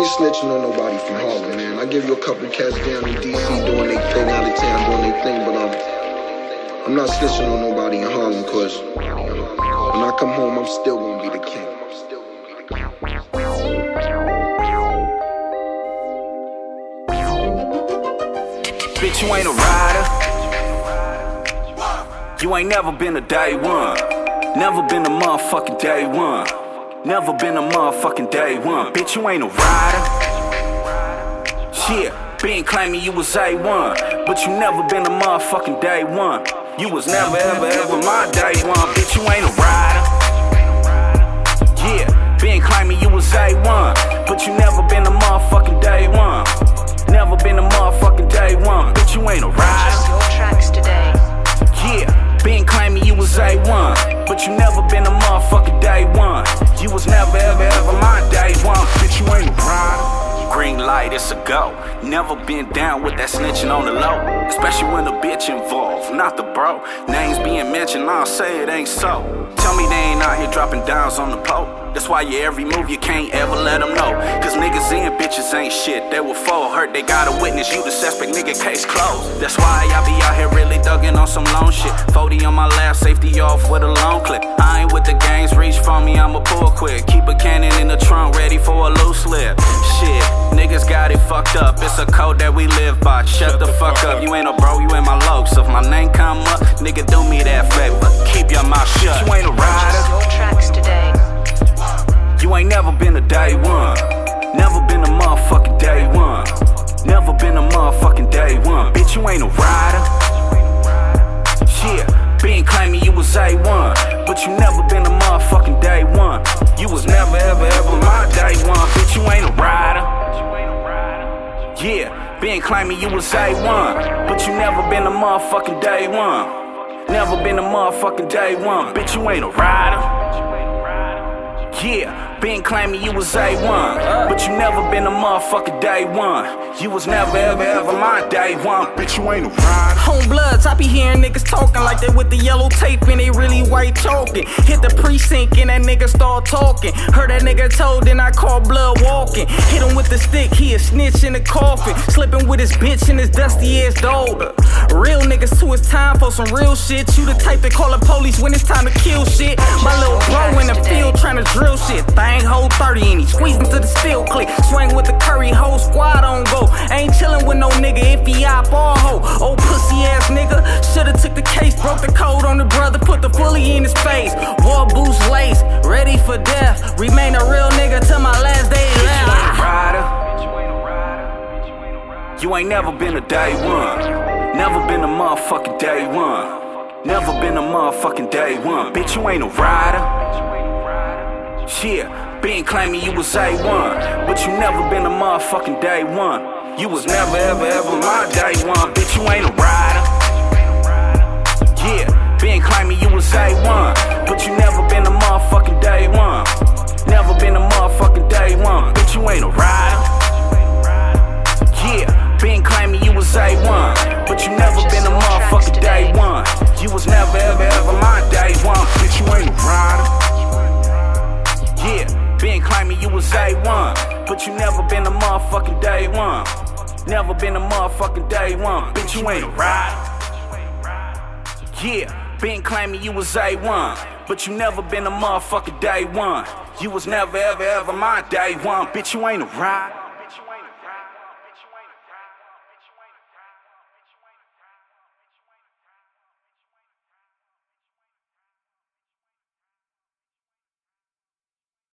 ain't snitching on nobody from Harlem, man. I give you a couple cats down in DC doing their thing, out of town doing their thing, but um, I'm not snitching on nobody in Harlem, cause when I come home, I'm still gonna be the king. Bitch, you ain't a rider. You ain't never been a day one. Never been a motherfucking day one. Never been a motherfucking day one. Bitch, you ain't a rider. Shit, been claiming you was A1. But you never been a motherfucking day one. You was never, ever, ever my day one. Bitch, you ain't a rider. Yeah, been claiming you was A1. But you never been a motherfucking day one. Never been a motherfucking day one. Bitch, you ain't a rider. Your tracks today. Yeah, been claiming you was A1, but you never been a motherfucking day one. You was never ever ever my day one, bitch, you ain't a rider. Green light, it's a go. Never been down with that snitching on the low. Especially when the bitch involved, not the bro. Names being mentioned, I'll say it ain't so. Tell me they ain't out here dropping downs on the pole. That's why you every move you can't ever let them know. Cause niggas and bitches ain't shit. They will fall hurt, they gotta witness you the suspect, nigga, case closed. That's why I be out here really thugging on some lone shit. 40 on my lap, safety off with a long clip. I ain't with the gangs, reach for me, I'ma pull quick. Keep a cannon in the trunk, ready for a loose lip. Shit, niggas got it fucked up. It's a code that we live by. Shut the fuck up, you ain't a bro, you ain't my low. So if my name come up, nigga, do me that favor. Keep your mouth shut. You ain't a rider. Your tracks today. You ain't never been a day one. Never been a motherfucking day one. Never been a motherfucking day one. Bitch, you ain't a rider. You was A1. But you never been a motherfucking day one. You was never ever ever my day one. Bitch, you ain't a rider. Yeah, been claiming you was A1. But you never been a motherfucking day one. Never been a motherfucking day one. Bitch, you ain't a rider. Yeah, been claiming you was A1, but you never been a motherfucker day one. You was never ever ever my day one, bitch. You ain't a rider. Home bloods, I be hearing niggas talking like they with the yellow tape and they really white talking. Hit the precinct and that nigga start talking. Heard that nigga told, then I call blood walking. Hit him with the stick, he a snitch in the coffin. Slipping with his bitch and his dusty ass dog. Real niggas too, it's time for some real shit. You the type that call the police when it's time to kill shit. My little bro in the field trying to drill shit. Thang hold 30 and he squeezing to the steel click. Swing with the curry, whole squad on go. Ain't chillin' with no nigga if he op or hoe. Old pussy ass nigga. Shoulda took the case, broke the code on the brother, put the fully in his face. War boots lace, ready for death. Remain a real nigga till my last day You ain't a left. rider. You ain't never been a day one. Never been a motherfucking day one. Never been a motherfucking day one. Bitch, you ain't a rider. Shit, been claiming you was A1, but you never been a motherfucking day one. You was never ever ever my day one. Bitch, you ain't a rider. Yeah, been claiming you was A1, but you never but you never been a motherfucking day one. Never been a motherfucking day one. Bitch, you ain't right. Yeah, been claiming you was A1, but you never been a motherfucking day one. You was never ever ever my day one. Bitch, you ain't a rider.